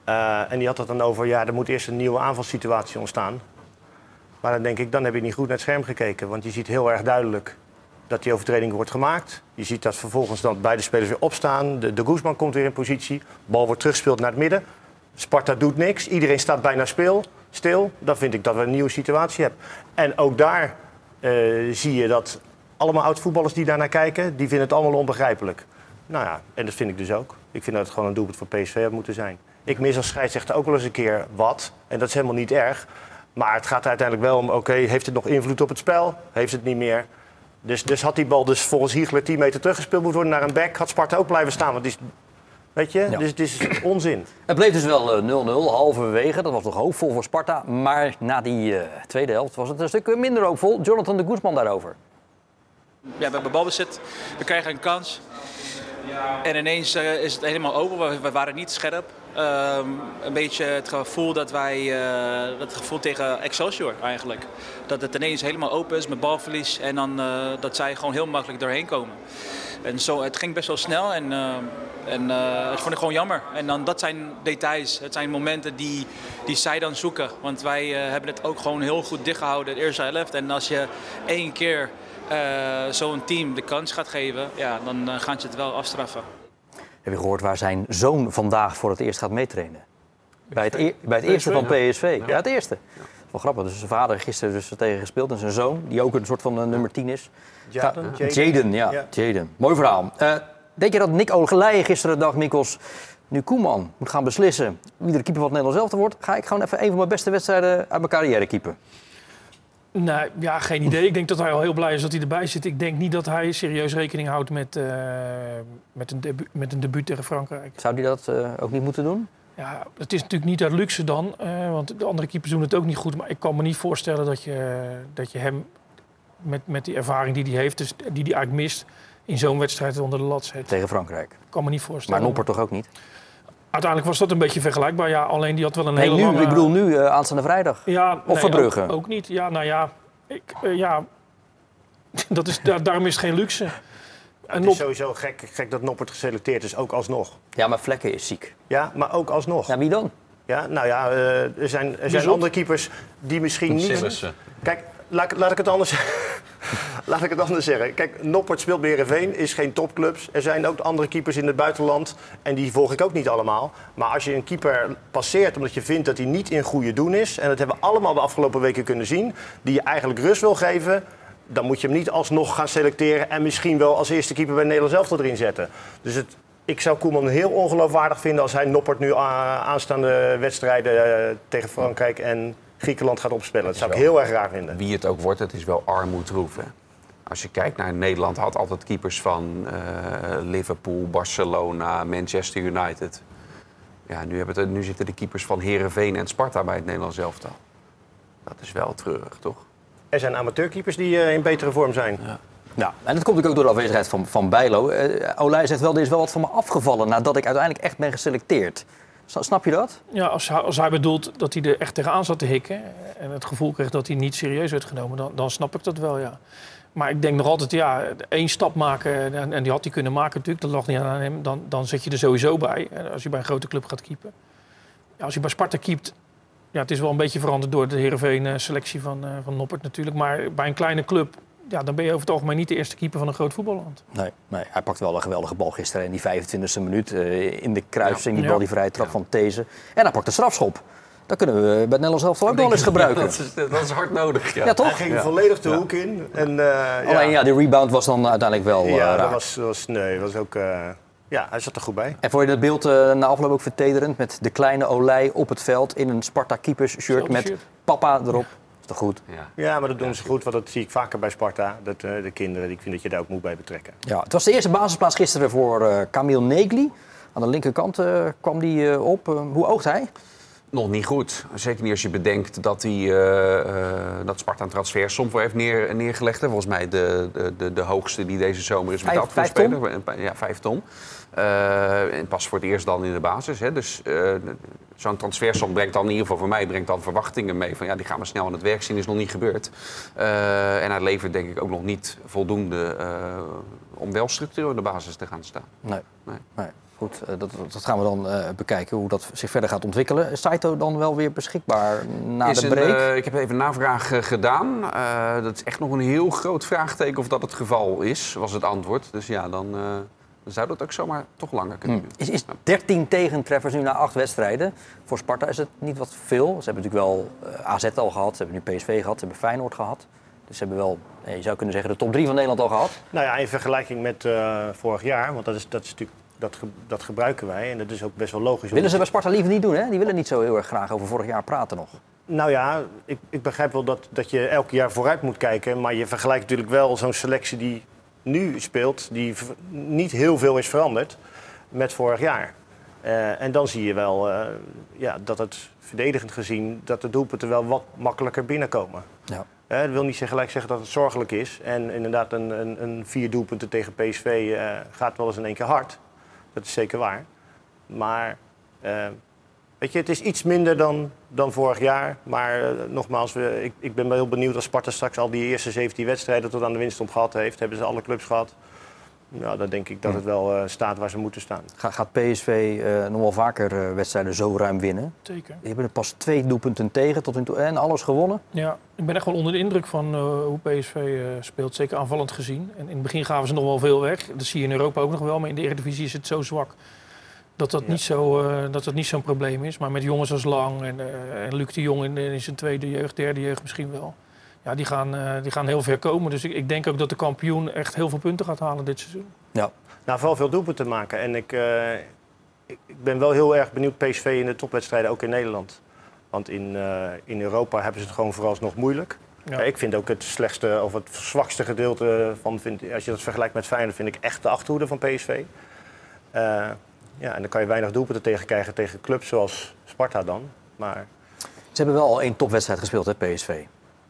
Eh, en die had het dan over, ja, er moet eerst een nieuwe aanvalssituatie ontstaan. Maar dan denk ik, dan heb je niet goed naar het scherm gekeken. Want je ziet heel erg duidelijk dat die overtreding wordt gemaakt. Je ziet dat vervolgens dan beide spelers weer opstaan. De, de Guzman komt weer in positie. Bal wordt teruggespeeld naar het midden. Sparta doet niks. Iedereen staat bijna speel, stil. Dan vind ik dat we een nieuwe situatie hebben. En ook daar eh, zie je dat allemaal oud-voetballers die daarnaar kijken... die vinden het allemaal onbegrijpelijk. Nou ja, en dat vind ik dus ook. Ik vind dat het gewoon een doelpunt voor PSV had moeten zijn. Ik mis als scheidsrechter ook wel eens een keer wat. En dat is helemaal niet erg. Maar het gaat uiteindelijk wel om, oké, heeft het nog invloed op het spel? Heeft het niet meer? Dus, dus had die bal dus volgens Hiegler 10 meter teruggespeeld moeten worden naar een back... had Sparta ook blijven staan, want die is... Weet je, Ja. dus het is onzin. Het bleef dus wel eh, 0-0, halverwege. Dat was nog hoopvol voor Sparta. Maar na die eh, tweede helft was het een stuk minder hoopvol. Jonathan de Guzman daarover. Ja, we hebben balbezit, we krijgen een kans. En ineens eh, is het helemaal open, we, we waren niet scherp. Ehm, een beetje het gevoel dat wij, eh, het gevoel tegen Excelsior eigenlijk. Dat het ineens helemaal open is met balverlies en dan eh, dat zij gewoon heel makkelijk doorheen komen. En zo, het ging best wel snel en, eh, en dat vond ik gewoon jammer. En dan, dat zijn details, het zijn momenten die, die zij dan zoeken. Want wij hebben het ook gewoon heel goed dichtgehouden, het eerste helft. En als je één keer zo'n team de kans gaat geven, ja, dan gaan ze het wel afstraffen. Heb je gehoord waar zijn zoon vandaag voor het eerst gaat meetrainen? Bij het, e- bij het eerste van PSV. Ja, het eerste. Wel grappig. Dus zijn vader gisteren dus tegen gespeeld. En zijn zoon, die ook een soort van eh, nummer 10 is. Jaden, Jaden. Ja. Ja. Jaden. Mooi verhaal. Eh, denk je dat Nick Oogeleije gisteren dacht, Mikkels... nu Koeman moet gaan beslissen wie de keeper van het Nederlands elftal wordt, ga ik gewoon even een van mijn beste wedstrijden uit mijn carrière keeper. Nee, ja, geen idee. Ik denk dat hij al heel blij is dat hij erbij zit. Ik denk niet dat hij serieus rekening houdt met, eh, met, een, debu met een debuut tegen Frankrijk. Zou hij dat eh, ook niet moeten doen? Ja, het is natuurlijk niet uit luxe dan, eh, want de andere keepers doen het ook niet goed. Maar ik kan me niet voorstellen dat je, dat je hem met, met die ervaring die hij heeft, dus die hij eigenlijk mist, in zo'n wedstrijd onder de lat zet. Tegen Frankrijk. Ik kan me niet voorstellen. Maar Nopper toch ook niet? Uiteindelijk was dat een beetje vergelijkbaar. Ja, alleen die had wel een Nee, hele nu, lange... ik bedoel nu, eh, aanstaande vrijdag. Ja, Of nee, Verbrugge. Ook, ook niet. Ja, nou ja. Ik, eh, ja dat is, daar, daarom is het geen luxe. En Het is sowieso gek, gek dat Noppert geselecteerd is, ook alsnog. Ja, maar Vlekken is ziek. Ja, maar ook alsnog. Ja, wie dan? Ja, nou ja, eh, er zijn, er zijn andere keepers die misschien niet... Kijk, laat, ik- laat ik het anders Laat ik het anders zeggen. Kijk, Noppert speelt bij Heerenveen, is geen topclubs. Er zijn ook andere keepers in het buitenland en die volg ik ook niet allemaal. Maar als je een keeper passeert omdat je vindt dat hij niet in goede doen is... en dat hebben we allemaal de afgelopen weken kunnen zien... die je eigenlijk rust wil geven... dan moet je hem niet alsnog gaan selecteren... en misschien wel als eerste keeper bij Nederland zelf erin zetten. Dus het, ik zou Koeman heel ongeloofwaardig vinden... als hij Noppert nu aanstaande wedstrijden eh, tegen Frankrijk en Griekenland gaat opspelen. Dat zou ik heel erg raar vinden. Wie het ook wordt, het is wel armoedroef. Hè? Als je kijkt naar Nederland, had altijd keepers van eh, Liverpool, Barcelona, Manchester United. Ja, nu, hebben het, nu zitten de keepers van Herenveen en Sparta bij het Nederlands elftal. Dat is wel treurig, toch? Er zijn amateurkeepers die eh, in betere vorm zijn. Ja, en dat komt natuurlijk ook door de afwezigheid van, van Bijlo. Eh Olij zegt wel, er is wel wat van me afgevallen nadat ik uiteindelijk echt ben geselecteerd. Snap je dat? ja, als, hij, als hij bedoelt dat hij er echt tegenaan zat te hikken... en het gevoel kreeg dat hij niet serieus werd genomen... dan, dan snap ik dat wel, ja. Maar ik denk nog altijd, ja, één stap maken... en, en die had hij kunnen maken natuurlijk, dat lag niet aan hem... dan, dan zit je er sowieso bij, eh, als je bij een grote club gaat keepen. Ja, als je bij Sparta keept... Ja, het is wel een beetje veranderd door de Heerenveen-selectie van, eh, van Noppert natuurlijk... maar bij een kleine club... Ja, dan ben je over het algemeen niet de eerste keeper van een groot voetballand. Nee, nee, hij pakt wel een geweldige bal gisteren in die 25e minuut. eh, in de kruising, die bal, die vrije trap van These. En hij pakt de strafschop. Dat kunnen we bij het Nederlands elftal ook nog wel eens gebruiken. Dat is, dat is hard nodig. Ja. Ja, toch? Hij ging volledig de hoek in. En, eh, Alleen ja, die rebound was dan uiteindelijk wel eh, ja, dat raak. was, was, nee, was ook... eh, ja, hij zat er goed bij. En vond je het beeld eh, na afloop ook vertederend met de kleine Olij op het veld in een Sparta keepers shirt met shirt. papa erop? Is toch goed? Ja. Ja, maar dat doen ze goed, want dat zie ik vaker bij Sparta. Dat, eh, de kinderen, ik vind dat je daar ook moet bij betrekken. Ja, het was de eerste basisplaats gisteren voor eh Camille Negli. Aan de linkerkant eh, kwam die eh, op. Eh, hoe oogt hij? Nog niet goed. Zeker niet als je bedenkt dat, hij, eh, eh, dat Sparta een transfersom voor heeft neer, neergelegd. hè. Volgens mij de, de, de, de hoogste die deze zomer is betaald voor speler. Ja, vijf ton. Eh, en pas voor het eerst dan in de basis. Hè. Dus eh, zo'n transfersom brengt dan in ieder geval voor mij brengt dan verwachtingen mee. Van ja, die gaan we snel aan het werk zien. is nog niet gebeurd. Eh, en hij levert denk ik ook nog niet voldoende eh, om wel structureel in de basis te gaan staan. Nee. Nee. nee. Goed, eh, dat, dat gaan we dan eh, bekijken, hoe dat zich verder gaat ontwikkelen. Is Saito dan wel weer beschikbaar na Is de een, break? eh, ik heb even een navraag gedaan. Eh, dat is echt nog een heel groot vraagteken of dat het geval is, was het antwoord. Dus ja, dan, eh, dan zou dat ook zomaar toch langer kunnen Hm. duren. Is, is 13 tegentreffers nu na acht wedstrijden? Voor Sparta is het niet wat veel. Ze hebben natuurlijk wel AZ al gehad, ze hebben nu PSV gehad, ze hebben Feyenoord gehad. Dus ze hebben wel, je zou kunnen zeggen, de top 3 van Nederland al gehad. Nou ja, in vergelijking met eh, vorig jaar, want dat, is, dat, is natuurlijk, dat, ge- dat gebruiken wij. En dat is ook best wel logisch. Willen ze bij Sparta liever niet doen, hè? Die willen niet zo heel erg graag over vorig jaar praten nog. Nou ja, ik, ik begrijp wel dat, dat je elk jaar vooruit moet kijken. Maar je vergelijkt natuurlijk wel zo'n selectie die nu speelt, die niet heel veel is veranderd met vorig jaar. Eh, en dan zie je wel eh, ja, dat het verdedigend gezien, dat de doelpunten wel wat makkelijker binnenkomen. Ja. Dat wil niet zeggen- gelijk zeggen dat het zorgelijk is. En inderdaad, een, een, een vier doelpunten tegen PSV eh, gaat wel eens in één keer hard. Dat is zeker waar. Maar eh, weet je, het is iets minder dan, dan vorig jaar. Maar eh, nogmaals, we, ik, ik ben wel heel benieuwd als Sparta straks al die eerste 17 wedstrijden tot aan de winst op gehad heeft. Hebben ze alle clubs gehad. Nou, dan denk ik dat het wel eh, staat waar ze moeten staan. Ga- Gaat PSV eh, nog wel vaker eh, wedstrijden zo ruim winnen? Zeker. Die hebben er pas twee doelpunten tegen tot nu toe en alles gewonnen. Ja, ik ben echt wel onder de indruk van eh, hoe PSV eh, speelt. Zeker aanvallend gezien. En in het begin gaven ze nog wel veel weg. Dat zie je in Europa ook nog wel. Maar in de Eredivisie is het zo zwak dat dat, Ja. niet, zo, eh, dat dat niet zo'n probleem is. Maar met jongens als Lang en, eh, en Luc de Jong in, in zijn tweede jeugd, derde jeugd misschien wel. Ja, die gaan, eh, die gaan heel ver komen. Dus ik, ik denk ook dat de kampioen echt heel veel punten gaat halen dit seizoen. Ja, Nou, vooral veel doelpunten maken. En ik, eh, ik, ben wel heel erg benieuwd PSV in de topwedstrijden, ook in Nederland. Want in, eh, in Europa hebben ze het gewoon vooralsnog moeilijk. Ja. Ja, ik vind ook het slechtste of het zwakste gedeelte van, vind, als je dat vergelijkt met Feyenoord, vind ik echt de achterhoede van PSV. Eh, ja, en dan kan je weinig doelpunten tegen krijgen tegen clubs zoals Sparta dan. Maar Ze hebben wel al één topwedstrijd gespeeld, hè, PSV.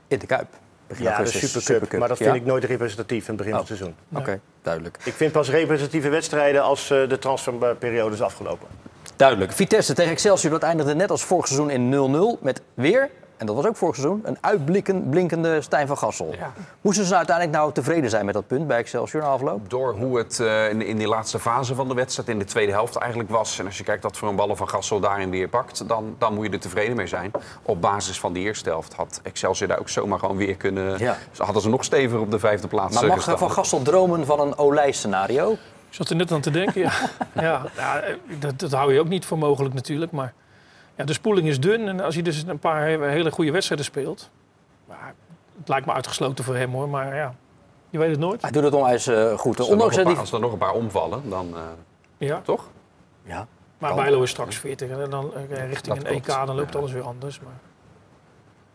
In de Kuip. Begin ja, de augustus, Supercup. Maar dat vind Ja? ik nooit representatief in het begin Oh. van het seizoen. Oké, duidelijk. Ik vind pas representatieve wedstrijden als eh, de transferperiode is afgelopen. Duidelijk. Vitesse tegen Excelsior, dat eindigde net als vorig seizoen in 0-0. Met weer, en dat was ook vorig seizoen, een uitblinkende Stijn van Gassel. Moesten ze uiteindelijk nou tevreden zijn met dat punt bij Excelsior na afloop? Door hoe het eh, in, in die laatste fase van de wedstrijd, in de tweede helft eigenlijk was. En als je kijkt wat voor een ballen van Gassel daarin weer pakt, dan, dan moet je er tevreden mee zijn. Op basis van die eerste helft had Excelsior daar ook zomaar gewoon weer kunnen... Ja. Ze hadden ze nog steviger op de vijfde plaats Maar eh, mag gestaan. Van Gassel dromen van een Olij-scenario? Ik zat er net aan te denken. Ja, ja, ja eh, dat, dat hou je ook niet voor mogelijk natuurlijk. Maar ja, de spoeling is dun. En als hij dus een paar he- hele goede wedstrijden speelt... Maar het lijkt me uitgesloten voor hem hoor. Maar ja, je weet het nooit. Hij doet het onwijs eh, goed. Als er, nog Ondanks paar, die... als er nog een paar omvallen, dan eh, Ja. toch? Ja. Maar. Bijlo is straks 40 en dan eh, richting Dat een EK, dan loopt Ja. alles weer anders. Maar,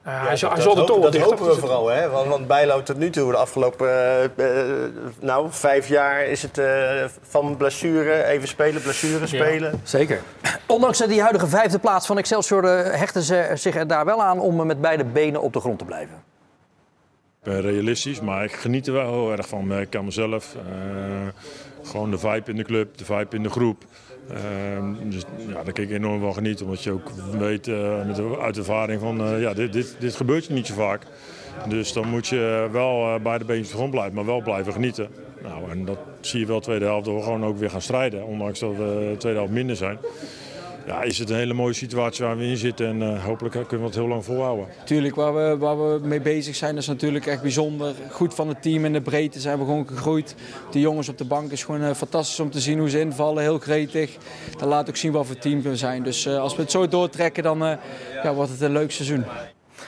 ja, Ja, hij, zal, dat, hij zal er hopen- dat we vooral, hè? Want, want Bijlo tot nu toe, de afgelopen eh, eh, nou, vijf jaar, is het eh, van blessure, even spelen, blessure spelen. Zeker. Ondanks die huidige vijfde plaats van Excelsior eh, hechten ze zich er daar wel aan om met beide benen op de grond te blijven. Ik ben realistisch, maar ik geniet er wel heel erg van. Ik kan mezelf. eh, gewoon de vibe in de club, de vibe in de groep. Ehm, dus ja, daar kan ik enorm van genieten. Omdat je ook weet eh, met uit ervaring van eh, ja, dit, dit, dit gebeurt je niet zo vaak. Dus dan moet je wel eh, bij de beentjes grond blijven, maar wel blijven genieten. Nou, en dat zie je wel tweede helft door we gewoon ook weer gaan strijden. Ondanks dat we de tweede helft minder zijn. Ja, is het een hele mooie situatie waar we in zitten. En eh, hopelijk kunnen we het heel lang volhouden. Tuurlijk, waar we, waar we mee bezig zijn, is natuurlijk echt bijzonder. Goed van het team in de breedte zijn we gewoon gegroeid. De jongens op de bank is gewoon eh, fantastisch om te zien hoe ze invallen. Heel gretig. Dat laat ook zien wat voor team we zijn. Dus eh, als we het zo doortrekken, dan eh, ja, wordt het een leuk seizoen.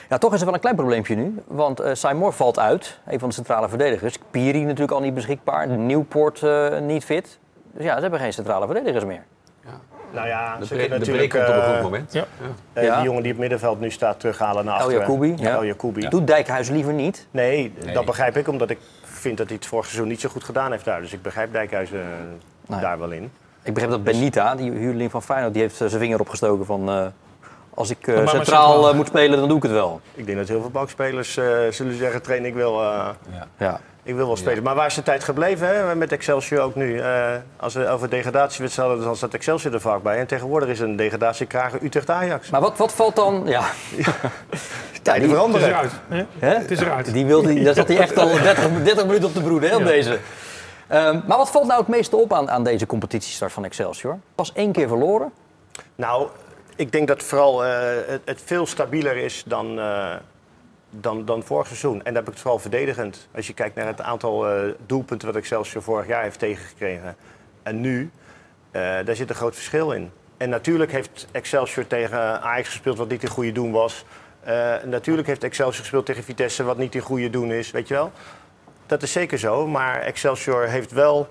Ja, toch is er wel een klein probleempje nu. Want eh Simon valt uit, een van de centrale verdedigers. Piri natuurlijk al niet beschikbaar. Nieuwpoort eh, niet fit. Dus ja, ze hebben geen centrale verdedigers meer. Nou ja, De, ze bre- kunnen de natuurlijk break komt op een eh, goed moment. Ja. eh, Ja. die jongen die op het middenveld nu staat terughalen naar El achteren. Jacoubi, ja. El Jacoubi. Doet Dijkhuis liever niet. Nee, dat begrijp ik, omdat ik vind dat hij het vorig seizoen niet zo goed gedaan heeft daar. Dus ik begrijp Dijkhuizen eh, Nee. daar wel in. Ik begreep dat Benita, die huurling van Feyenoord, die heeft zijn vinger opgestoken van... als ik eh, centraal, centraal. eh, moet spelen, dan doe ik het wel. Ik denk dat heel veel bankspelers eh, zullen zeggen, train, ik wil, eh, Ja. ik wil wel spelen. Maar waar is de tijd gebleven hè? met Excelsior ook nu? Eh, als we over degradatiewedstrijden hadden, dan staat Excelsior er vaak bij. En tegenwoordig is een degradatiekrager Utrecht-Ajax. Maar wat, wat valt dan... Ja, Tijden die- Het is veranderen. eruit. hè? hè? Het is eruit. Die wilde, daar zat hij echt al 30, 30 minuten op de broeden, hè, op deze. Ehm, maar wat valt nou het meeste op aan, aan deze competitiestart van Excelsior? Pas één keer verloren. Nou, ik denk dat vooral eh, het, het veel stabieler is dan, eh, dan, dan vorig seizoen. En dan heb ik vooral verdedigend. Als je kijkt naar het aantal eh, doelpunten wat Excelsior vorig jaar heeft tegengekregen. En nu, daar zit een groot verschil in. En natuurlijk heeft Excelsior tegen Ajax gespeeld wat niet in goede doen was. Natuurlijk heeft Excelsior gespeeld tegen Vitesse wat niet in goede doen is, weet je wel. Dat is zeker zo, maar Excelsior heeft wel,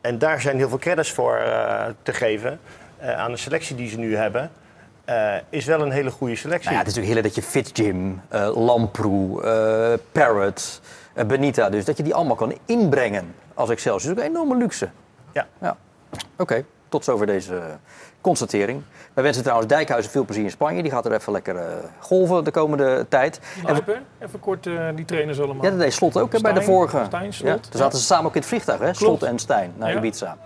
en daar zijn heel veel credits voor te geven, aan de selectie die ze nu hebben, eh, is wel een hele goede selectie. Nou ja, het is natuurlijk heel dat je Fitzjim, eh Lamproe, eh Parrot, eh, Benita, dus dat je die allemaal kan inbrengen als Excelsior. Dat is ook een enorme luxe. Ja. ja. Oké, tot zover deze constatering. Wij wensen trouwens Dijkhuizen veel plezier in Spanje. Die gaat er even lekker eh, golven de komende tijd. En we- Lijpen, even kort eh, die trainers allemaal. ja, dat deed Slot ook hè, bij de vorige. Stijn, Slot. Ja, toen zaten ze samen ook in het vliegtuig, hè? Slot en Stijn, naar Ja. Ibiza.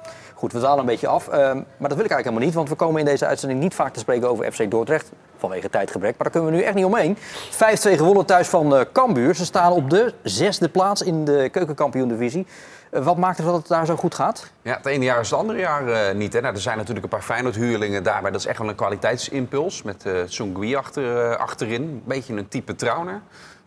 Goed, we dwalen een beetje af. ehm, maar dat wil ik eigenlijk helemaal niet, want we komen in deze uitzending niet vaak te spreken over FC Dordrecht. Vanwege tijdgebrek, maar daar kunnen we nu echt niet omheen. 5-2 gewonnen thuis van eh Cambuur. Ze staan op de zesde plaats in de keukenkampioen-divisie. Eh, wat maakt er dat het daar zo goed gaat? Ja, het ene jaar is het andere jaar eh, niet. Hè. Nou, er zijn natuurlijk een paar Feyenoord-huurlingen daarbij. Dat is echt wel een kwaliteitsimpuls. Met eh Tsungui achter, achterin. Een beetje een type Trauner.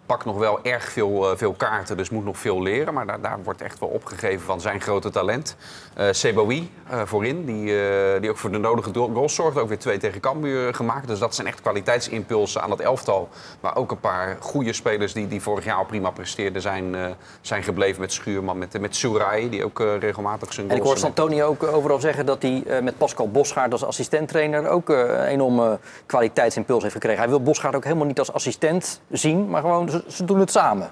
Pakt nog wel erg veel, eh, veel kaarten, dus moet nog veel leren. Maar daar, daar wordt echt wel opgegeven van zijn grote talent. Eh Seboui eh, voorin, die, die ook voor de nodige goals zorgt. Ook weer twee tegen Cambuur gemaakt. Dus dat zijn echt kwaliteitsimpulsen aan dat elftal. Maar ook een paar goede spelers die, die vorig jaar al prima presteerden... zijn, zijn gebleven met Schuurman, met, met Soerai, die ook regelmatig zijn En ik goals... hoor Santoni ook overal zeggen dat hij met Pascal Bosgaard als assistenttrainer ook een enorme kwaliteitsimpuls heeft gekregen. Hij wil Bosgaard ook helemaal niet als assistent zien, maar gewoon ze, ze doen het samen.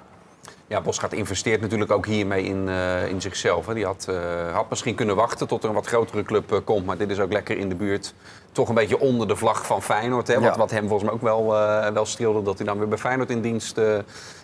Ja, Bosgaard investeert natuurlijk ook hiermee in, eh, in zichzelf. Hè. Die had, eh, had misschien kunnen wachten tot er een wat grotere club eh, komt. Maar dit is ook lekker in de buurt. Toch een beetje onder de vlag van Feyenoord. Hè. Wat, Ja. wat hem volgens mij ook wel, wel streelde. Dat hij dan weer bij Feyenoord in dienst,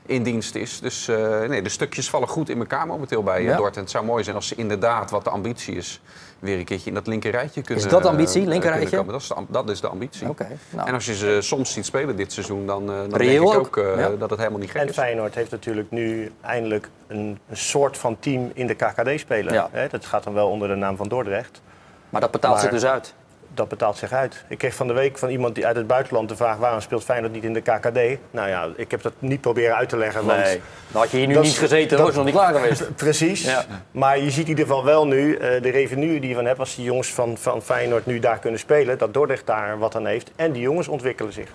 in dienst is. Dus nee, de stukjes vallen goed in elkaar momenteel bij Ja. ja. Dortmund. Het zou mooi zijn als ze inderdaad, wat de ambitie is... weer een keertje in dat linkerrijtje kunnen dat de ambitie, eh, linkerrijtje? kunnen komen. Dat is de, dat is de ambitie. Oké, nou. En als je ze soms ziet spelen dit seizoen, dan, eh, dan denk ik ook, eh, ja. dat het helemaal niet gek En is. Feyenoord heeft natuurlijk nu eindelijk een, een soort van team in de KKD spelen. Ja. Hè, dat gaat dan wel onder de naam van Dordrecht. Maar dat betaalt Maar- zich dus uit. Dat betaalt zich uit. Ik kreeg van de week van iemand die uit het buitenland de vraag... waarom speelt Feyenoord niet in de KKD? Nou ja, ik heb dat niet proberen uit te leggen. Want Nee, dan had je hier nu niet gezeten, dan dat- was je nog niet klaar geweest. Precies. Ja. Maar je ziet in ieder geval wel nu eh, de revenue die je van hebt... als die jongens van, van Feyenoord nu daar kunnen spelen... dat Dordrecht daar wat aan heeft. En die jongens ontwikkelen zich.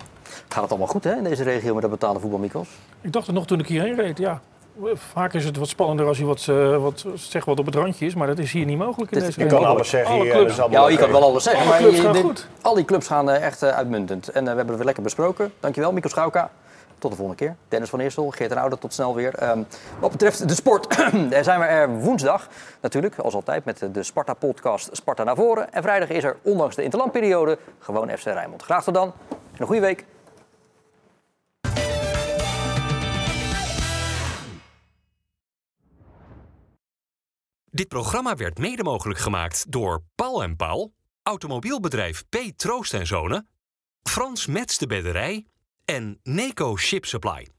Gaat het allemaal goed hè, in deze regio met dat betaalde voetbal, Mikos? Ik dacht het nog toen ik hierheen reed, ja. Vaak is het wat spannender als je wat, eh, wat, zeg wat op het randje is, maar dat is hier niet mogelijk in deze je kan alles zeggen Alle hier. clubs. Ja, je kan wel alles zeggen, Alle clubs gaan dit- goed. al die clubs gaan eh, echt eh, uitmuntend. En we hebben het weer lekker besproken. Dankjewel, Mikos Schauka. Tot de volgende keer. Dennis van Eersel, Geert en Oude, tot snel weer. Ehm, wat betreft de sport, daar zijn we er woensdag natuurlijk, als altijd, met de Sparta-podcast Sparta naar voren. En vrijdag is er, ondanks de interlandperiode, gewoon FC Rijnmond. Graag tot dan en een goede week. Dit programma werd mede mogelijk gemaakt door Paul en Paul, automobielbedrijf P. Troost en Zonen, Frans Mets de Bedderij en Neco Ship Supply.